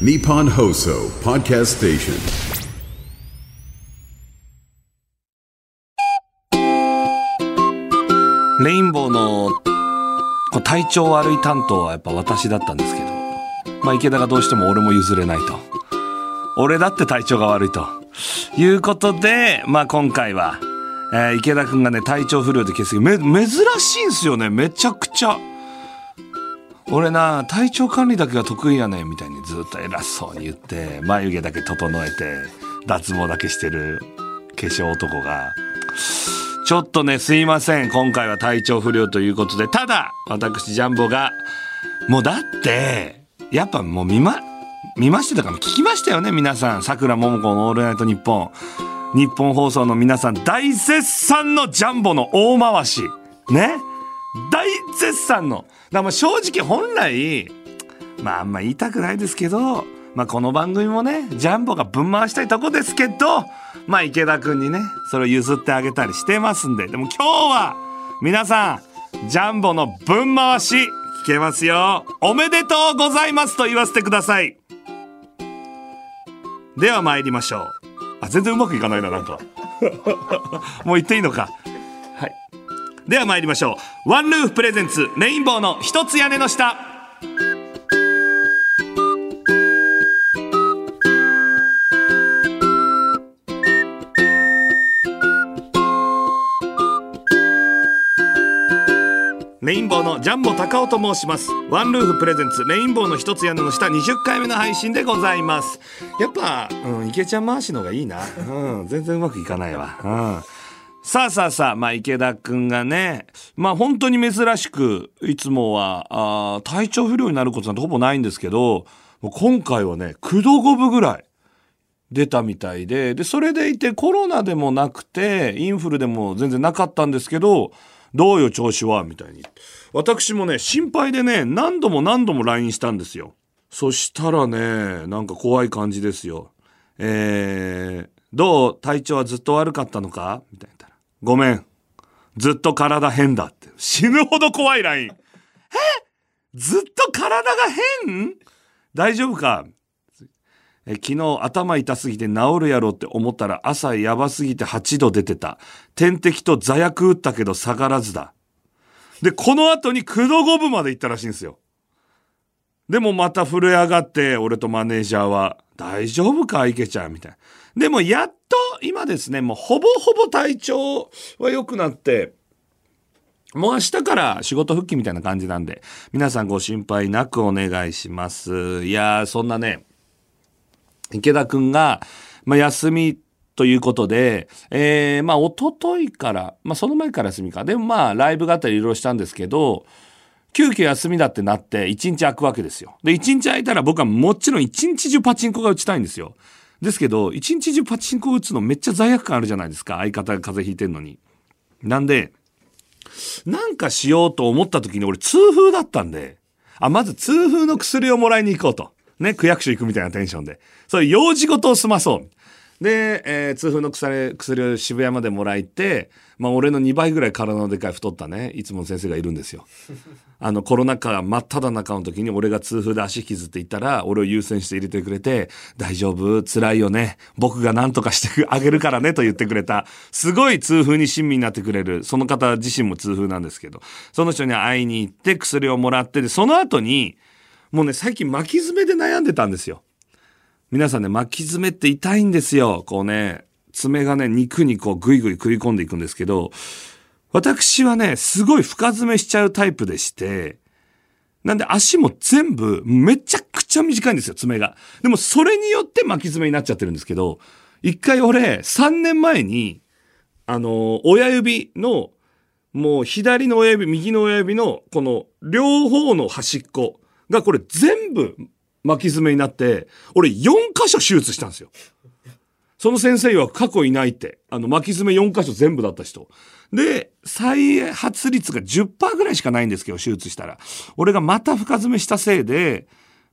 Nippon Hoso Podcast Station. レインボーのこう体調悪い担当はやっぱ私だったんですけど、まあ、池田がどうしても俺も譲れないと。俺だって体調が悪いと。いうことで、まあ、今回は、えー池田くんがね、体調不良で欠席。め、珍しいんですよね。めちゃくちゃ。俺な、体調管理だけが得意やねんみたいにずっと偉そうに言って、眉毛だけ整えて、脱毛だけしてる化粧男が、ちょっとね、すいません。今回は体調不良ということで、ただ、私、ジャンボが、もうだって、やっぱもう見ま、見ましてたから聞きましたよね、皆さん。桜桃子のオールナイトニッポン。日本放送の皆さん、大絶賛のジャンボの大回し。ね？大絶賛の。だからも正直本来、まああんま言いたくないですけど、まあこの番組もね、ジャンボがぶん回したいとこですけど、まあ池田くんにね、それを譲ってあげたりしてますんで、でも今日は、皆さん、ジャンボのぶん回し、聞けますよ。おめでとうございますと言わせてください。では参りましょう。あ、全然うまくいかないな、なんか。もう言っていいのか。はい。では参りましょう。ワンルーフプレゼンツ、レインボーの一つ屋根の下。レインボーのジャンボ高尾と申します。ワンルーフプレゼンツ、レインボーの一つ屋根の下20回目の配信でございます。やっぱ、うん、池ちゃん回しのがいいな。うん、全然うまくいかないわ。うん。さあさあさあ、まあ池田くんがね、まあ本当に珍しく、いつもは、あー体調不良になることなんてほぼないんですけど、今回はね、9度5分ぐらい。出たみたいで、で、それでいてコロナでもなくて、インフルでも全然なかったんですけど、どうよ調子はみたいに。私もね、心配でね、何度も何度も LINE したんですよ。そしたらね、なんか怖い感じですよ。えー、どう？体調はずっと悪かったのか？みたいな。ごめん。ずっと体変だって。死ぬほど怖い LINE。え？ずっと体が変？大丈夫か？え昨日頭痛すぎて治るやろって思ったら朝やばすぎて8度出てた。点滴と座薬打ったけど下がらずだ。で、この後に9度5分まで行ったらしいんですよ。でもまた震え上がって、俺とマネージャーは、大丈夫か？池ちゃんみたいな。でもやっと今ですね、もうほぼほぼ体調は良くなって、もう明日から仕事復帰みたいな感じなんで、皆さんご心配なくお願いします。いやー、そんなね、池田くんが、まあ、休みということで、えー、まあ、一昨日から、まあ、その前から休みか。でもまあ、ライブがあったりいろいろしたんですけど、急遽休みだってなって、一日空くわけですよ。で、一日空いたら僕はもちろん一日中パチンコが打ちたいんですよ。ですけど、一日中パチンコ打つのめっちゃ罪悪感あるじゃないですか。相方が風邪ひいてんのに。なんで、なんかしようと思った時に俺痛風だったんで、あ、まず痛風の薬をもらいに行こうと。ね、区役所行くみたいなテンションで。そういう用事事を済まそう。で、えー痛風の薬薬を渋谷までもらいて、まあ俺の2倍ぐらい体のでかい太ったね、いつもの先生がいるんですよ。あのコロナ禍真っ只中の時に俺が痛風で足引きずっていったら、俺を優先して入れてくれて、大丈夫？辛いよね。僕が何とかしてあげるからねと言ってくれた、すごい痛風に親身になってくれる、その方自身も痛風なんですけど、その人に会いに行って薬をもらって、で、その後に、もうね、最近巻き爪で悩んでたんですよ。皆さんね、巻き爪って痛いんですよ。こうね、爪がね、肉にこうぐいぐい食い込んでいくんですけど、私はね、すごい深爪しちゃうタイプでして、なんで足も全部めちゃくちゃ短いんですよ、爪が。でもそれによって巻き爪になっちゃってるんですけど、一回俺、3年前に、あの、親指の、もう左の親指、右の親指の、この両方の端っこがこれ全部巻き爪になって、俺4箇所手術したんですよ。その先生は過去いないって。あの、巻き爪4箇所全部だった人。で、再発率が10%ぐらいしかないんですけど、手術したら。俺がまた深爪したせいで、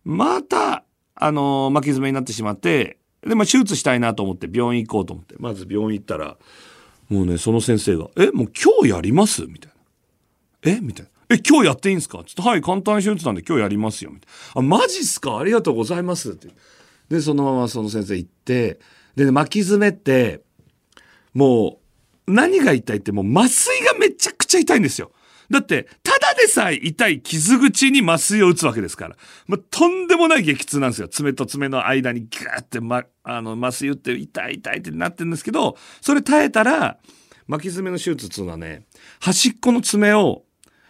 また、あの巻き爪になってしまって、で、まあ、手術したいなと思って病院行こうと思って、まず病院行ったら、もうね、その先生が、え、もう今日やります？みたいな。え？みたいな。え、今日やっていいんですか？つって、はい、簡単手術なんで今日やりますよ。みたいなあ、マジっすか？ありがとうございます。って。で、そのままその先生行って、で、巻き爪って、もう、何が痛いってもう麻酔がめちゃくちゃ痛いんですよ。だって、ただでさえ痛い傷口に麻酔を打つわけですから。まあ、とんでもない激痛なんですよ。爪と爪の間にギューって、ま、あの、麻酔打って痛い痛いってなってるんですけど、それ耐えたら、巻き爪の手術っていうのはね、端っこの爪を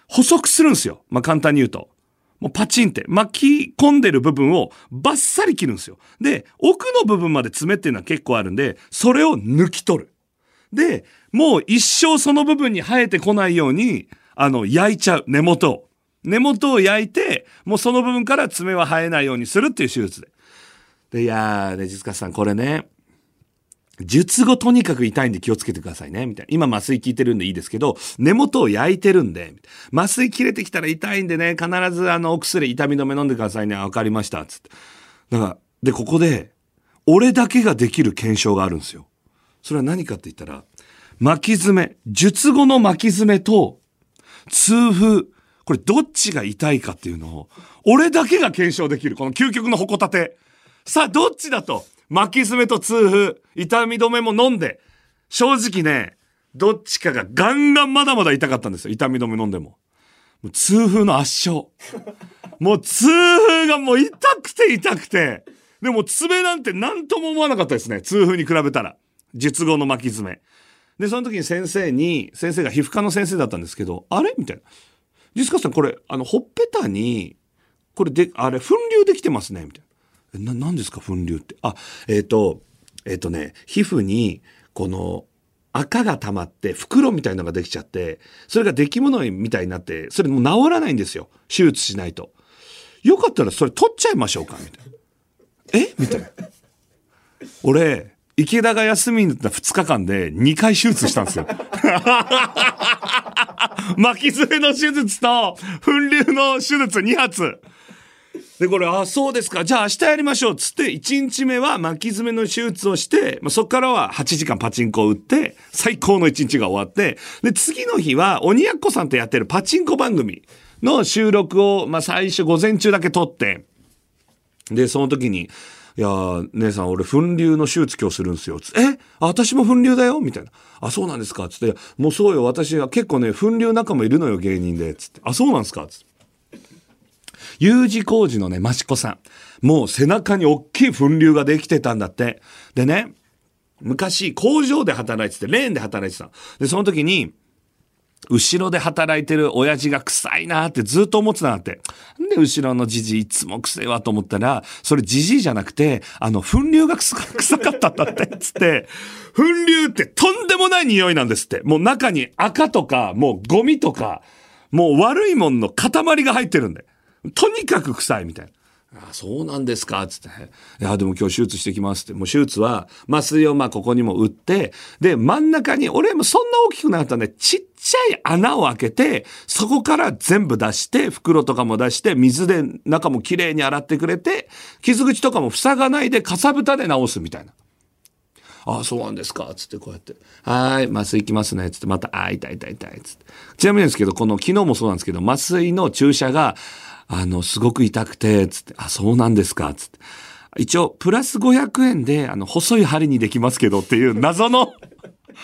細くするんですよ。まあ、簡単に言うと。もうパチンって巻き込んでる部分をバッサリ切るんですよ。で、奥の部分まで爪っていうのは結構あるんで、それを抜き取る。で、もう一生その部分に生えてこないように、あの、焼いちゃう。根元を。根元を焼いて、もうその部分から爪は生えないようにするっていう手術で。で、いやー、ね、実家さん、これね、術後とにかく痛いんで気をつけてくださいね。みたいな。今麻酔効いてるんでいいですけど、根元を焼いてるんで、麻酔切れてきたら痛いんでね、必ずあのお薬痛み止め飲んでくださいね。わかりました。つって。だから、で、ここで、俺だけができる検証があるんですよ。それは何かって言ったら、巻き爪、術後の巻き爪と、痛風、これどっちが痛いかっていうのを、俺だけが検証できる。この究極のほこたて。さあ、どっちだと巻き爪と痛風、痛み止めも飲んで、正直ね、どっちかがガンガンまだまだ痛かったんですよ。痛み止め飲んでも。もう痛風の圧勝。もう痛風がもう痛くて痛くて。でも爪なんて何とも思わなかったですね。痛風に比べたら。術後の巻き爪。で、その時に先生に、先生が皮膚科の先生だったんですけど、あれ？みたいな。ジスカさん、これ、あの、ほっぺたに、これで、あれ、粉瘤できてますね？みたいな。え、な、何ですか？粉瘤って。あ、えっ、と、えっ、とね、皮膚に、この、赤が溜まって、袋みたいのができちゃって、それが出来物みたいになって、それもう治らないんですよ。手術しないと。よかったらそれ取っちゃいましょうか？みたいな。え？みたいな。俺、池田が休みになった2日間で2回手術したんですよ。巻き爪の手術と粉瘤の手術2発。で、これ、あ、そうですか。じゃあ明日やりましょう。つって、1日目は巻き爪の手術をして、まあ、そこからは8時間パチンコを打って、最高の1日が終わって、で、次の日は、鬼奴さんとやってるパチンコ番組の収録を、まあ、最初午前中だけ撮って、で、その時に、いや、姉さん、俺、粉瘤の手術今日するんですよ。つえ私も粉瘤だよ？みたいな。あ、そうなんですか？つって、もうそうよ、私は結構ね、粉瘤仲間いるのよ、芸人で。つって、あ、そうなんですか？つって。U 字工事のね、益子さん。もう背中に大きい粉瘤ができてたんだって。でね、昔工場で働いてて、レーンで働いてた。で、その時に、後ろで働いてる親父が臭いなってずっと思ってたなって。んで後ろのじじいいつも臭いわと思ったら、それじじいじゃなくて、あの、粉瘤が臭か 臭かったんだって、つって。粉瘤ってとんでもない匂いなんですって。もう中に赤とか、もうゴミとか、もう悪いもんの塊が入ってるんで。とにかく臭いみたいな。あそうなんですか？つって。いや、でも今日手術してきますって。もう手術は麻酔をまあここにも打って、で、真ん中に、俺もそんな大きくなかったんで、ちっちゃい穴を開けて、そこから全部出して、袋とかも出して、水で中もきれいに洗ってくれて、傷口とかも塞がないで、かさぶたで治すみたいな。ああ、そうなんですか？つってこうやって。はい、麻酔いきますね。つってまた、ああ、痛い痛い痛い。つって。ちなみにですけど、この昨日もそうなんですけど、麻酔の注射が、あの、すごく痛くて、つって、あ、そうなんですか。つって。一応、プラス500円で、あの、細い針にできますけどっていう 謎の、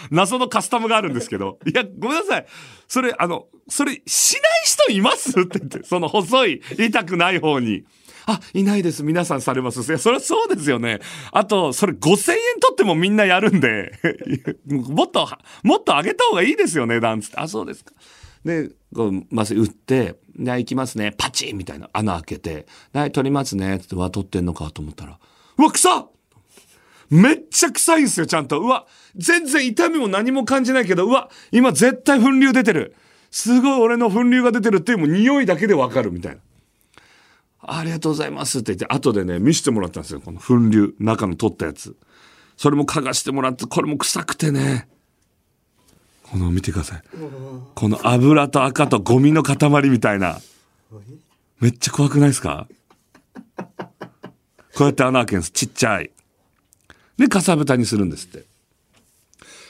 謎のカスタムがあるんですけど。いや、ごめんなさい。それ、あの、それ、しない人います？って言って、その細い、痛くない方に。あ、いないです。皆さんされます。いや、それはそうですよね。あと、それ5000円取ってもみんなやるんで、もっと、もっと上げた方がいいですよ、値段つって。あ、そうですか。で、こう、麻酔打って、で、行きますね。パチンみたいな穴開けて、はい、取りますね。つって、わ、取ってんのかと思ったら、うわ、臭めっちゃ臭いんですよ、ちゃんと。うわ、全然痛みも何も感じないけど、うわ、今絶対粉瘤出てる。すごい俺の粉瘤が出てるっていう、もう匂いだけでわかるみたいな。ありがとうございますって言って、後でね、見せてもらったんですよ。この粉瘤、中の取ったやつ。それも嗅がしてもらって、これも臭くてね。この見てください。この油と赤とゴミの塊みたいな。めっちゃ怖くないですか？こうやって穴開けるんです。ちっちゃい。で、かさぶたにするんですって。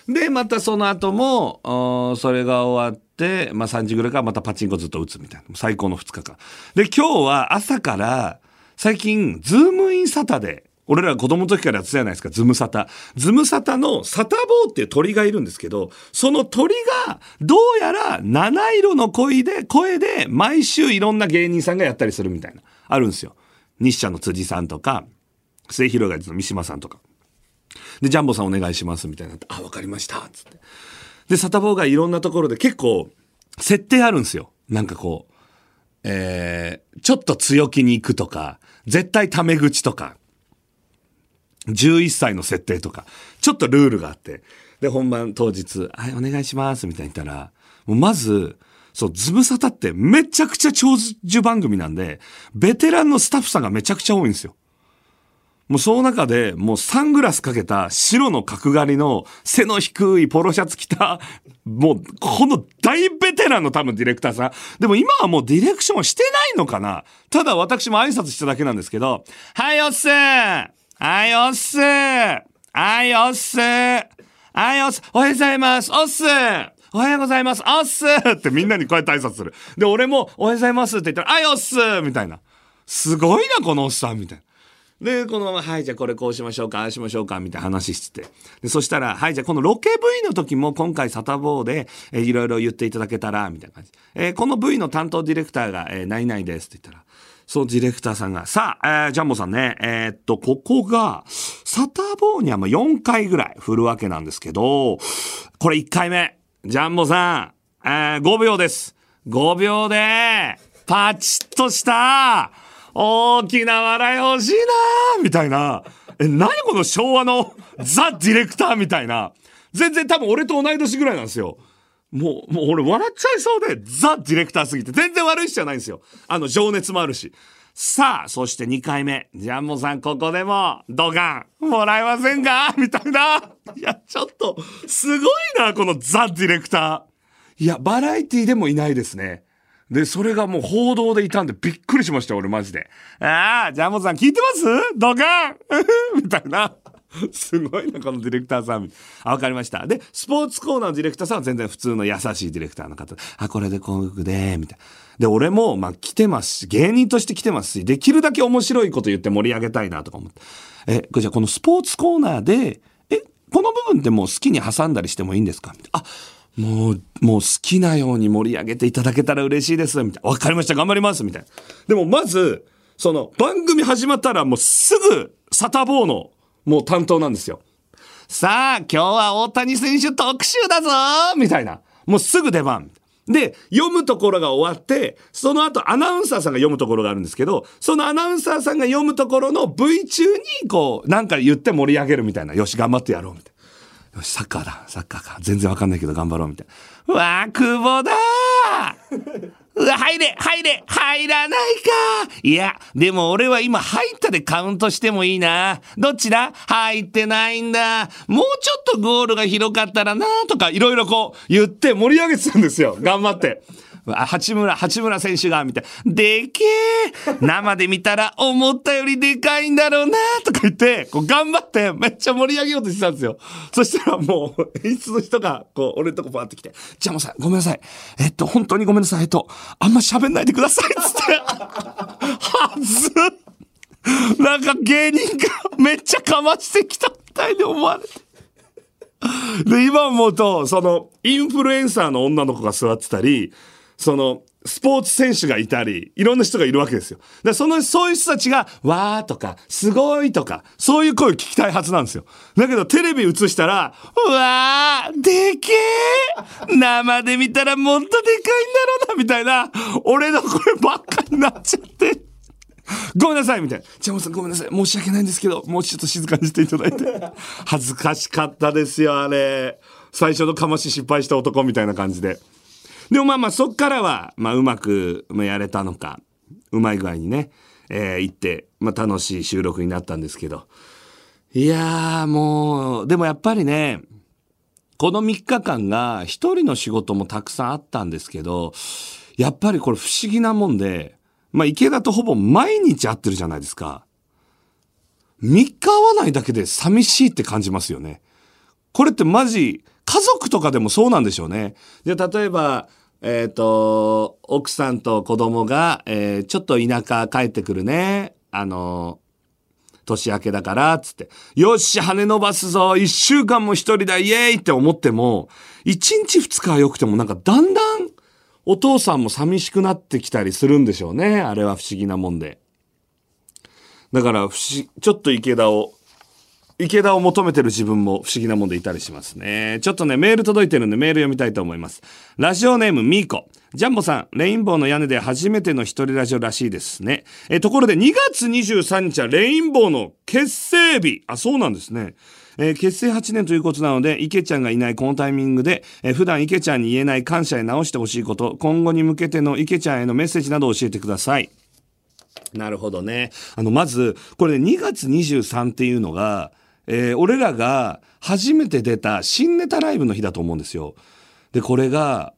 で、またその後も、それが終わっって、まあ3時ぐらいからまたパチンコずっと打つみたいな。最高の2日間。で、今日は朝から、最近、ズームインサタで、俺ら子供の時からやってたじゃないですか、ズムサタ。ズムサタのサタボーっていう鳥がいるんですけど、その鳥が、どうやら七色の声で、声で、毎週いろんな芸人さんがやったりするみたいな、あるんですよ。日社の辻さんとか、末広がりの三島さんとか。で、ジャンボさんお願いしますみたいな、あ、わかりました、つって。で、サタボーがいろんなところで結構、設定あるんですよ。なんかこう、えー、ちょっと強気に行くとか、絶対タメ口とか、11歳の設定とか、ちょっとルールがあって、で、本番当日、はい、お願いします、みたいに言ったら、もうまず、そう、ズムサタってめちゃくちゃ長寿番組なんで、ベテランのスタッフさんがめちゃくちゃ多いんですよ。もうその中で、もうサングラスかけた白の角刈りの背の低いポロシャツ着た、もうこの大ベテランの多分ディレクターさん。でも今はもうディレクションしてないのかなただ私も挨拶しただけなんですけど、はいおっすはいおっすはいおっすはいおっすおはようございますおっすおはようございますおっすってみんなにこうやって挨拶する。で、俺もおはようございますって言ったら、はいおっすみたいな。すごいな、このおっさんみたいな。で、このまま、はい、じゃあこれこうしましょうか、ああしましょうか、みたいな話してて。で、そしたら、はい、じゃあこのロケ V の時も今回サタボーで、えーいろいろ言っていただけたら、みたいな感じ。えーこの V の担当ディレクターが、えー何々ですって言ったら、そのディレクターさんが、さあ、えージャンボさんね、えーっと、ここが、サタボーにはまあ4回ぐらい振るわけなんですけど、これ1回目、ジャンボさん、えー5秒です。5秒で、パチッとした、大きな笑い欲しいなみたいな。え、何この昭和のザ・ディレクターみたいな。全然多分俺と同い年ぐらいなんですよ。もう、もう俺笑っちゃいそうで、ザ・ディレクターすぎて、全然悪い人じゃないんですよ。あの、情熱もあるし。さあ、そして2回目。ジャンボさん、ここでも、ドカン、もらえませんか？みたいな。いや、ちょっと、すごいな、このザ・ディレクター。いや、バラエティでもいないですね。で、それがもう報道でいたんでびっくりしました、俺マジで。ああ、ジャンボさん聞いてます？ドカン みたいな。すごいな、このディレクターさん。あ、わかりました。で、スポーツコーナーのディレクターさんは全然普通の優しいディレクターの方。あ、これでこういうで、みたいな。で、俺も、まあ、来てますし、芸人として来てますし、できるだけ面白いこと言って盛り上げたいなとか思って。え、これじゃあこのスポーツコーナーで、え、この部分ってもう好きに挟んだりしてもいいんですか？みたいな。あ、もう、もう好きなように盛り上げていただけたら嬉しいです、みたいな。わかりました、頑張ります、みたいな。でもまず、その番組始まったらもうすぐサタボーのもう担当なんですよ。さあ、今日は大谷選手特集だぞみたいな。もうすぐ出番。で、読むところが終わって、その後アナウンサーさんが読むところがあるんですけど、そのアナウンサーさんが読むところの V 中に、こう、なんか言って盛り上げるみたいな。よし、頑張ってやろう、みたいな。よし、サッカーだ、サッカーか。全然わかんないけど頑張ろう、みたいな。わあ、久保だーうわ、入れ入れ入らないかいや、でも俺は今入ったでカウントしてもいいな。どっちだ？入ってないんだ。もうちょっとゴールが広かったらなとかいろいろこう言って盛り上げてたんですよ。頑張って。八村、八村選手が、みたいな。でけえ生で見たら思ったよりでかいんだろうなとか言って、こう頑張ってめっちゃ盛り上げようとしてたんですよ。そしたらもう、演出の人が、こう、俺のとこバーって来て、じゃあもうさ、ごめんなさい。えっと、本当にごめんなさい。えっと、あんま喋んないでください。つって。はずなんか芸人がめっちゃかましてきたみたいに思われて。で、今思うと、その、インフルエンサーの女の子が座ってたり、その、スポーツ選手がいたり、いろんな人がいるわけですよ。で、その、そういう人たちが、わーとか、すごいとか、そういう声を聞きたいはずなんですよ。だけど、テレビ映したら、うわー、でけー生で見たらもっとでかいんだろうな、みたいな、俺の声ばっかになっちゃって。ごめんなさいみたいな。ジャムさんごめんなさい。申し訳ないんですけど、もうちょっと静かにしていただいて。恥ずかしかったですよ、あれ。最初のかまし失敗した男みたいな感じで。でもまあまあそっからは、まあうまくやれたのか、うまい具合にね、えー行って、まあ楽しい収録になったんですけど。いやーもう、でもやっぱりね、この3日間が一人の仕事もたくさんあったんですけど、やっぱりこれ不思議なもんで、まあ池田とほぼ毎日会ってるじゃないですか。3日会わないだけで寂しいって感じますよね。これってマジ、家族とかでもそうなんでしょうね。で、例えば、えっ、と、奥さんと子供が、えーちょっと田舎帰ってくるね。あの年明けだから、つって、よっし、羽伸ばすぞ一週間も一人だイエーイって思っても、一日二日は良くてもなんかだんだんお父さんも寂しくなってきたりするんでしょうね。あれは不思議なもんで。だから、ちょっと池田を、池田を求めてる自分も不思議なもんでいたりしますね。ちょっとね、メール届いてるんでメール読みたいと思います。ラジオネームミーコ。ジャンボさん、レインボーの屋根で初めての一人ラジオらしいですね。え、ところで2月23日はレインボーの結成日。あ、そうなんですね。えー結成8年ということなので、池ちゃんがいないこのタイミングで、えー普段池ちゃんに言えない感謝へ直してほしいこと、今後に向けての池ちゃんへのメッセージなどを教えてください。なるほどね。あの、まず、これね、2月23っていうのが、えー俺らが初めて出た新ネタライブの日だと思うんですよ。で、これが、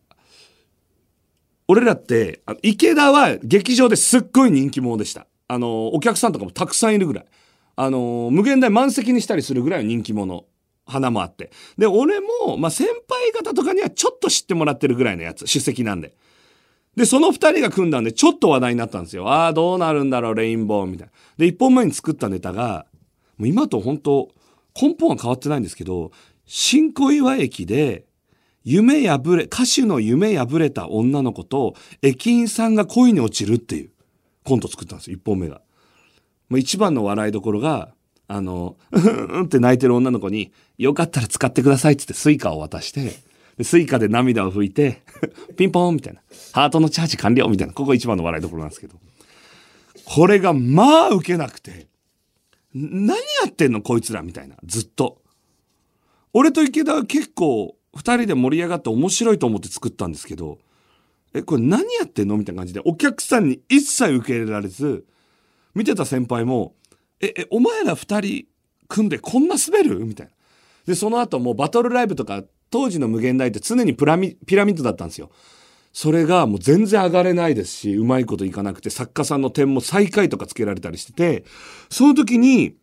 俺らって、池田は劇場ですっごい人気者でした。あの、お客さんとかもたくさんいるぐらい。あの、無限大満席にしたりするぐらいの人気者。花もあって。で、俺も、まあ、先輩方とかにはちょっと知ってもらってるぐらいのやつ、出席なんで。で、その二人が組んだんで、ちょっと話題になったんですよ。ああ、どうなるんだろう、レインボー、みたいな。で、一本前に作ったネタが、もう今と本当根本は変わってないんですけど、新小岩駅で、夢破れ、歌手の夢破れた女の子と、駅員さんが恋に落ちるっていうコント作ったんですよ、一本目が。もう一番の笑いどころが、あの、うんうって泣いてる女の子に、よかったら使ってくださいってってスイカを渡して、スイカで涙を拭いて、ピンポーンみたいな。ハートのチャージ完了みたいな。ここ一番の笑いどころなんですけど。これがまあ受けなくて、何やってんのこいつらみたいな。ずっと。俺と池田は結構二人で盛り上がって面白いと思って作ったんですけど、え、これ何やってんの？みたいな感じで、お客さんに一切受け入れられず、見てた先輩も、え、え、お前ら二人組んでこんな滑る？みたいな。で、その後もうバトルライブとか、当時の無限大って常にピラミッドだったんですよ。それがもう全然上がれないですし、うまいこといかなくて、作家さんの点も最下位とかつけられたりしてて、その時に、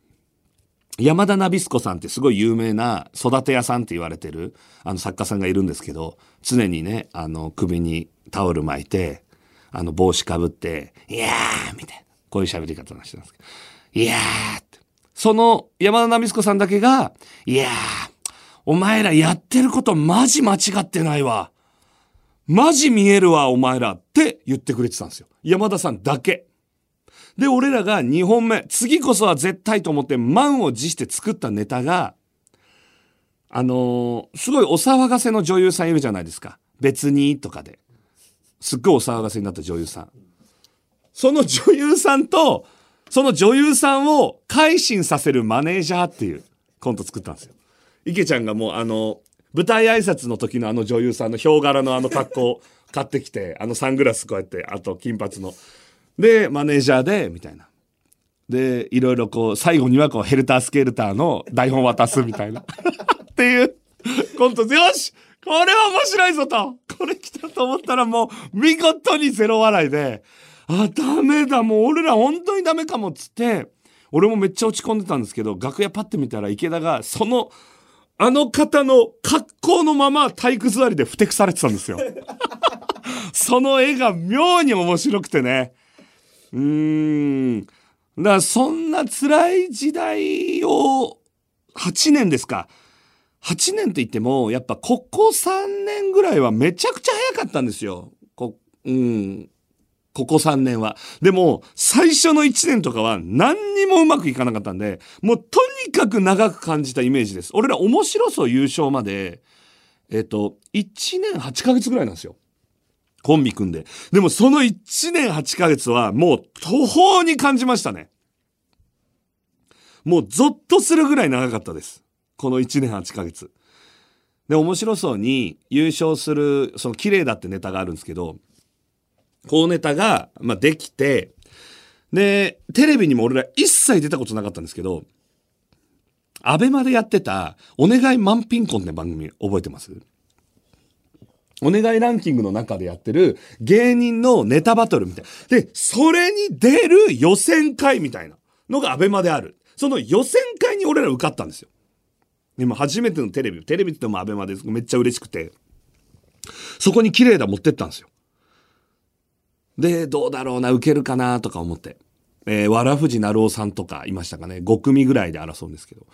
山田ナビスコさんってすごい有名な育て屋さんって言われてるあの作家さんがいるんですけど、常にね、あの首にタオル巻いて、あの帽子かぶって、いやーみたいな、こういう喋り方をしてたんですけど、いやーって。その山田ナビスコさんだけが、いやー、お前らやってることマジ間違ってないわ。マジ見えるわ、お前らって言ってくれてたんですよ。山田さんだけ。で、俺らが2本目、次こそは絶対と思って満を持して作ったネタが、あのーすごいお騒がせの女優さんいるじゃないですか。別にとかで。すっごいお騒がせになった女優さん。その女優さんと、その女優さんを改心させるマネージャーっていうコント作ったんですよ。池ちゃんがもうあの、舞台挨拶の時のあの女優さんのヒョウ柄のあの格好買ってきて、あのサングラスこうやって、あと金髪の。で、マネージャーで、みたいな。で、いろいろこう、最後にはこう、ヘルタースケルターの台本渡すみたいな。っていうコント、よしこれは面白いぞとこれ来たと思ったらもう、見事にゼロ笑いで、あ、ダメだ、もう俺ら本当にダメかもっつって、俺もめっちゃ落ち込んでたんですけど、楽屋パッて見たら池田が、その、あの方の格好のまま体育座りでふてくされてたんですよ。その絵が妙に面白くてね。うーん。だからそんな辛い時代を8年ですか。8年って言っても、やっぱここ3年ぐらいはめちゃくちゃ早かったんですよ。こうん。ここ3年は。でも、最初の1年とかは何にもうまくいかなかったんで、もうとにかく長く感じたイメージです。俺ら面白そう優勝まで、えっと、1年8ヶ月ぐらいなんですよ。コンビ組んで。でもその1年8ヶ月はもう途方に感じましたね。もうゾッとするぐらい長かったです。この1年8ヶ月。で、面白そうに優勝する、その綺麗だってネタがあるんですけど、こうネタが、まあ、できて、で、テレビにも俺ら一切出たことなかったんですけど、アベマでやってた、お願い満品婚って番組覚えてます？お願いランキングの中でやってる芸人のネタバトルみたいな。で、それに出る予選会みたいなのがアベマである。その予選会に俺ら受かったんですよ。でも初めてのテレビ、テレビって言ってもアベマです。めっちゃ嬉しくて。そこに綺麗だ持ってったんですよ。で、どうだろうな、受けるかなとか思って。えー、わらふじなるおさんとかいましたかね。5組ぐらいで争うんですけど。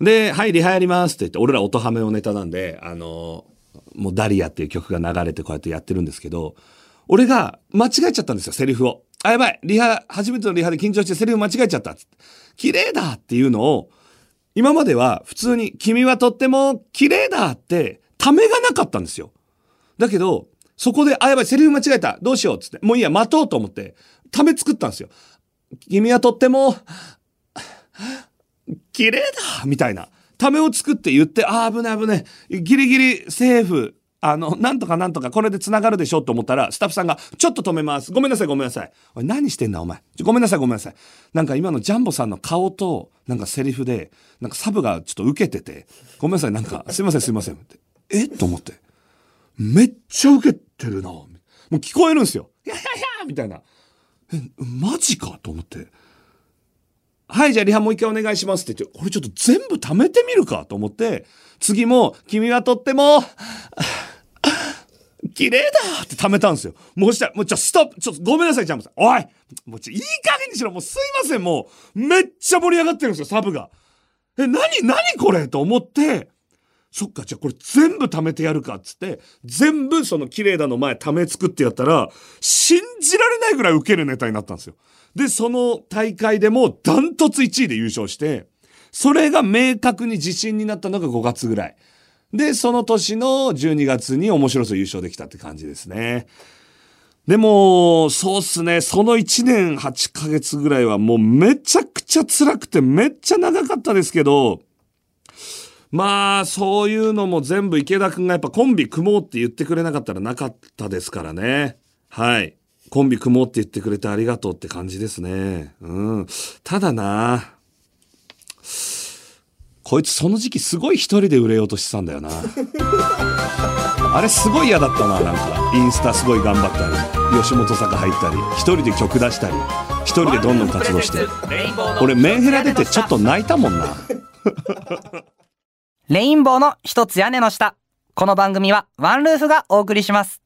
で、はい、リハやりますって言って、俺ら音ハメのネタなんで、あのーもうダリアっていう曲が流れてこうやってやってるんですけど、俺が間違えちゃったんですよ、セリフを。あ、やばいリハ、初めてのリハで緊張してセリフ間違えちゃったっっ。綺麗だっていうのを、今までは普通に、君はとっても綺麗だって、ためがなかったんですよ。だけど、そこで、あ、やばい、セリフ間違えた。どうしようっつって。もういいや、待とうと思って、ため作ったんですよ。君はとっても、綺麗だみたいな。ためを作って言って、あ、危ない危ない。ギリギリセーフ。あの、なんとかなんとかこれで繋がるでしょと思ったら、スタッフさんが、ちょっと止めます。ごめんなさい、ごめんなさい。おい、何してんだ、お前。ごめんなさい、ごめんなさい。なんか今のジャンボさんの顔と、なんかセリフで、なんかサブがちょっと受けてて、ごめんなさい、なんか、すいません、すいません。ってえ？と思って。めっちゃ受けててるな。もう聞こえるんですよ。いやいややみたいな。え、マジかと思って。はい、じゃあリハもう一回お願いしますって言って、これちょっと全部貯めてみるかと思って、次も、君はとっても、綺麗だって貯めたんですよ。もうしたら、もうちょ、ストップちょっとごめんなさい、ジャンボさん。おいもうちょ、いい加減にしろもうすいません、もう。めっちゃ盛り上がってるんですよ、サブが。え、なに、なにこれと思って、そっか、じゃあこれ全部貯めてやるかっつって、全部その綺麗だの前貯め作ってやったら、信じられないぐらい受けるネタになったんですよ。で、その大会でもダントツ1位で優勝して、それが明確に自信になったのが5月ぐらい。で、その年の12月に面白そう優勝できたって感じですね。でも、そうっすね、その1年8ヶ月ぐらいはもうめちゃくちゃ辛くてめっちゃ長かったですけど、まあ、そういうのも全部池田くんがやっぱコンビ組もうって言ってくれなかったらなかったですからね。はい。コンビ組もうって言ってくれてありがとうって感じですね。うん。ただな、こいつその時期すごい一人で売れようとしてたんだよな。あれすごい嫌だったな、なんか。インスタすごい頑張ったり、吉本坂入ったり、一人で曲出したり、一人でどんどん活動して。俺メンヘラ出てちょっと泣いたもんな。レインボーの一つ屋根の下。この番組はワンルーフがお送りします。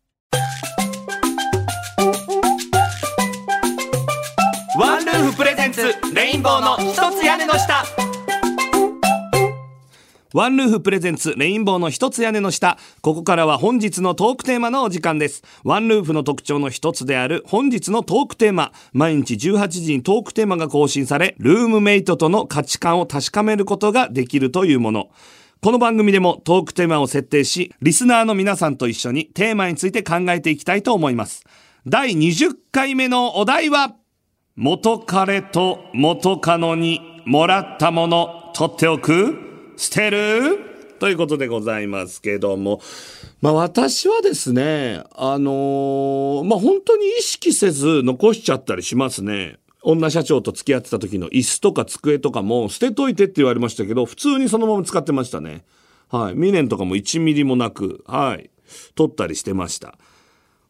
ワンルーフプレゼンツレインボーの一つ屋根の下ワンルーフプレゼンツレインボーの一つ屋根の下。ここからは本日のトークテーマのお時間です。ワンルーフの特徴の一つである本日のトークテーマ。毎日18時にトークテーマが更新され、ルームメイトとの価値観を確かめることができるというもの。この番組でもトークテーマを設定し、リスナーの皆さんと一緒にテーマについて考えていきたいと思います。第20回目のお題は、元彼と元カノにもらったもの取っておく？捨てる？ということでございますけども。まあ私はですね、あのーまあ本当に意識せず残しちゃったりしますね。女社長と付き合ってた時の椅子とか机とかも捨てといてって言われましたけど、普通にそのまま使ってましたね。はい。未練とかも1ミリもなく、はい。取ったりしてました。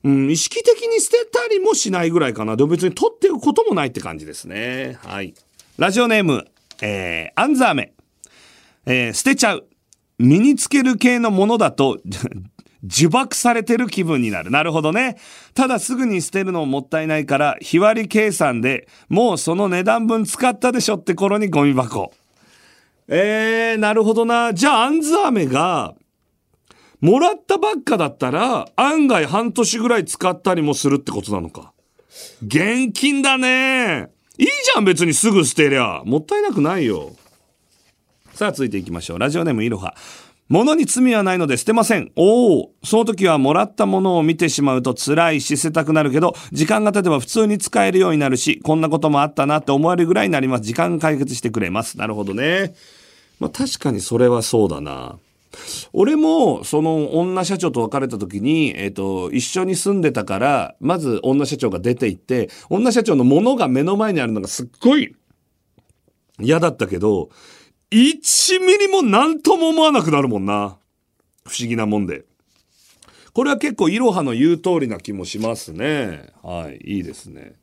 うん、意識的に捨てたりもしないぐらいかな。でも別に取っていくこともないって感じですね。はい。ラジオネーム、えー、アンザーメ。えー捨てちゃう。身につける系のものだと、呪縛されてる気分になる。なるほどね。ただすぐに捨てるのもったいないから、日割り計算でもうその値段分使ったでしょって頃にゴミ箱。えー、なるほどな。じゃあ、アンズアメが、もらったばっかだったら、案外半年ぐらい使ったりもするってことなのか。現金だね。いいじゃん、別にすぐ捨てりゃ。もったいなくないよ。さあ、続いていきましょう。ラジオネームいろは。物に罪はないので捨てません。おお、その時はもらったものを見てしまうと辛いし捨てたくなるけど、時間が経てば普通に使えるようになるし、こんなこともあったなって思われるぐらいになります。時間解決してくれます。なるほどね。まあ確かにそれはそうだな。俺も、その女社長と別れた時に、えっ、と、一緒に住んでたから、まず女社長が出て行って、女社長のものが目の前にあるのがすっごい嫌だったけど、1ミリも何とも思わなくなるもんな。不思議なもんで。これは結構イロハの言う通りな気もしますね。はい、いいですね。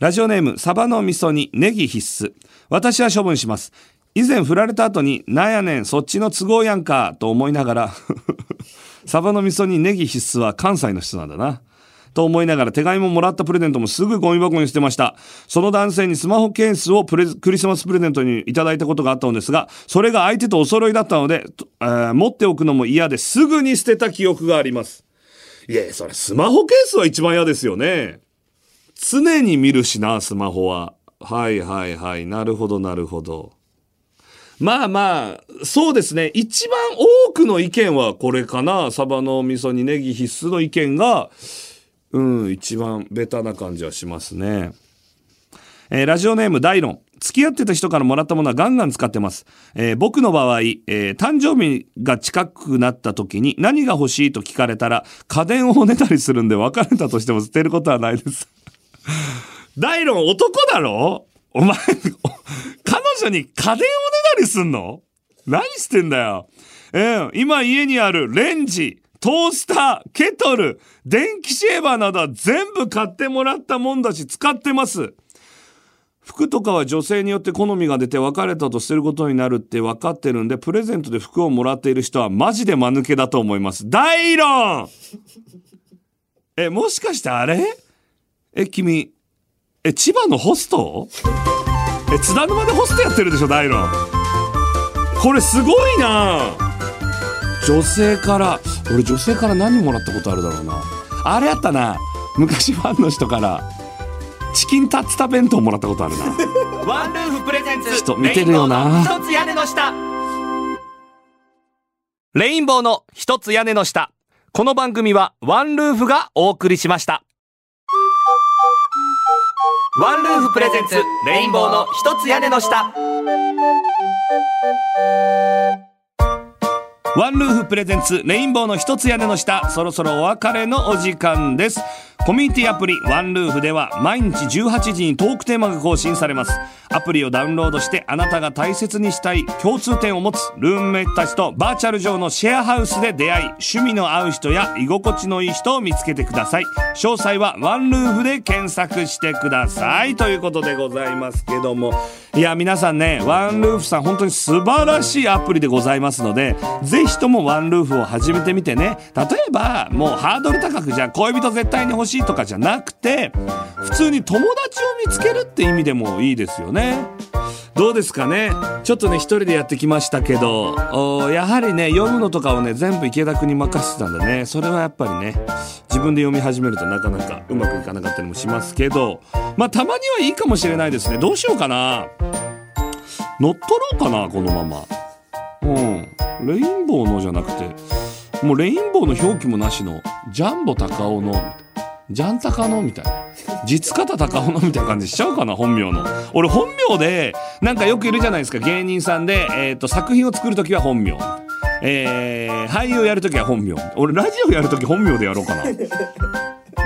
ラジオネーム、サバの味噌にネギ必須。私は処分します。以前振られた後に、なんやねん、そっちの都合やんか、と思いながら、サバの味噌にネギ必須は関西の人なんだな。と思いながら手紙ももらったプレゼントもすぐゴミ箱に捨てました。その男性にスマホケースをプレクリスマスプレゼントにいただいたことがあったのですが、それが相手とお揃いだったので、えー持っておくのも嫌ですぐに捨てた記憶があります。いや、それスマホケースは一番嫌ですよね。常に見るしな、スマホは。はいはいはい。なるほどなるほど。まあまあ、そうですね。一番多くの意見はこれかな。サバの味噌にネギ必須の意見が、うん、一番ベタな感じはしますね。えーラジオネームダイロン。付き合ってた人からもらったものはガンガン使ってます。えー僕の場合、えー誕生日が近くなった時に何が欲しいと聞かれたら家電をねたりするんで別れたとしても捨てることはないです。ダイロン男だろ？お前、彼女に家電をねたりすんの？何してんだよ。うん、今家にあるレンジ、トースター、ケトル、電気シェーバーなどは全部買ってもらったもんだし使ってます。服とかは女性によって好みが出て別れたと捨てることになるって分かってるんで、プレゼントで服をもらっている人はマジで間抜けだと思います。大論え、もしかしてあれ？え、君、え、千葉のホスト？え、津田沼でホストやってるでしょ、大論。これすごいな女性から、俺女性から何もらったことあるだろうな。あれやったな。昔ファンの人から、チキンタツタ弁当もらったことあるな。ワンルーフプレゼンツ人見てるよなレインボーの一つ屋根の下レインボーの一つ屋根の下この番組はワンルーフがお送りしましたワンルーフプレゼンツレインボーの一つ屋根の下ワンルーフプレゼンツレインボーの一つ屋根の下そろそろお別れのお時間です。コミュニティアプリワンルーフでは毎日18時にトークテーマが更新されます。アプリをダウンロードしてあなたが大切にしたい共通点を持つルームメイトたちとバーチャル上のシェアハウスで出会い趣味の合う人や居心地のいい人を見つけてください。詳細はワンルーフで検索してくださいということでございますけども。いや皆さんねワンルーフさん本当に素晴らしいアプリでございますのでぜひともワンルーフを始めてみてね。例えばもうハードル高くじゃあ恋人絶対に欲しいとかじゃなくて普通に友達を見つけるって意味でもいいですよね。どうですかね？ちょっとね一人でやってきましたけどやはりね読むのとかをね全部池田君に任せてたんだね。それはやっぱりね自分で読み始めるとなかなかうまくいかなかったりもしますけどまあたまにはいいかもしれないですね。どうしようかな。乗っ取ろうかなこのまま。うん。レインボーのじゃなくてもうレインボーの表記もなしのジャンボ高尾のジャンタカの？みたいな実方高尾の？みたいな感じしちゃうかな本名の。俺本名でなんかよくいるじゃないですか芸人さんで、えー、と作品を作るときは本名。えー、俳優やるときは本名。俺ラジオやるとき本名でやろうかな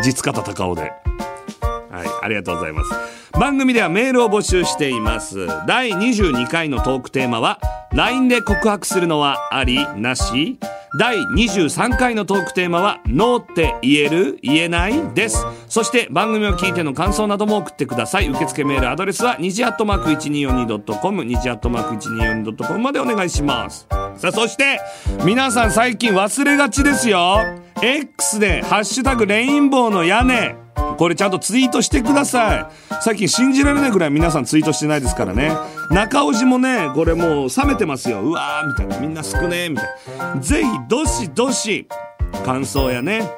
実方高尾で。はい、ありがとうございます。番組ではメールを募集しています。第22回のトークテーマは、LINE で告白するのはありなし？第23回のトークテーマは、ノーって言える？言えない？です。そして番組を聞いての感想なども送ってください。受付メールアドレスは、にじアットマーク 1242.com、にじアットマーク 1242.com までお願いします。さあ、そして、皆さん最近忘れがちですよ。X で、ハッシュタグレインボーの屋根。これちゃんとツイートしてください。最近信じられないぐらい皆さんツイートしてないですからね。中尾路もねこれもう冷めてますよ。うわーみたいな。みんな少ねえみたいな。ぜひどしどし感想やね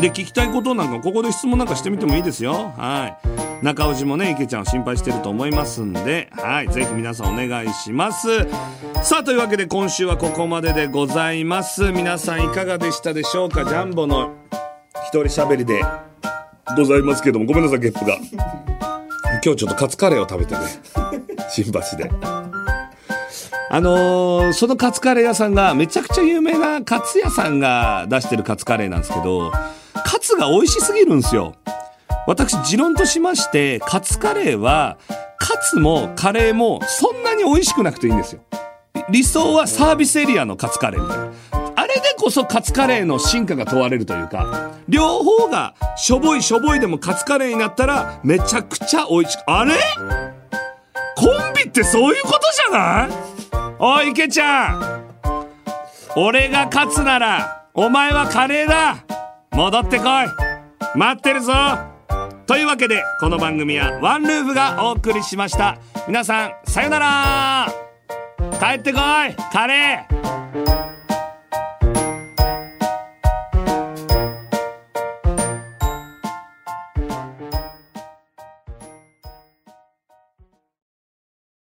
で聞きたいことなんかここで質問なんかしてみてもいいですよ。はい。中尾路もね池ちゃん心配してると思いますんではい。ぜひ皆さんお願いします。さあというわけで今週はここまででございます。皆さんいかがでしたでしょうか？ジャンボの一人喋りでございますけどもごめんなさいゲップが。今日ちょっとカツカレーを食べてね新橋で。あのーそのカツカレー屋さんがめちゃくちゃ有名なカツ屋さんが出してるカツカレーなんですけどカツが美味しすぎるんですよ。私持論としましてカツカレーはカツもカレーもそんなに美味しくなくていいんですよ。理想はサービスエリアのカツカレーみたいな。あれでこそカツカレーの進化が問われるというか両方がしょぼいしょぼいでもカツカレーになったらめちゃくちゃ美味しくあれ？コンビってそういうことじゃない？おい池ちゃん。俺が勝つならお前はカレーだ。戻ってこい。待ってるぞ。というわけでこの番組はワンルーフがお送りしました。皆さんさよなら。帰ってこいカレー。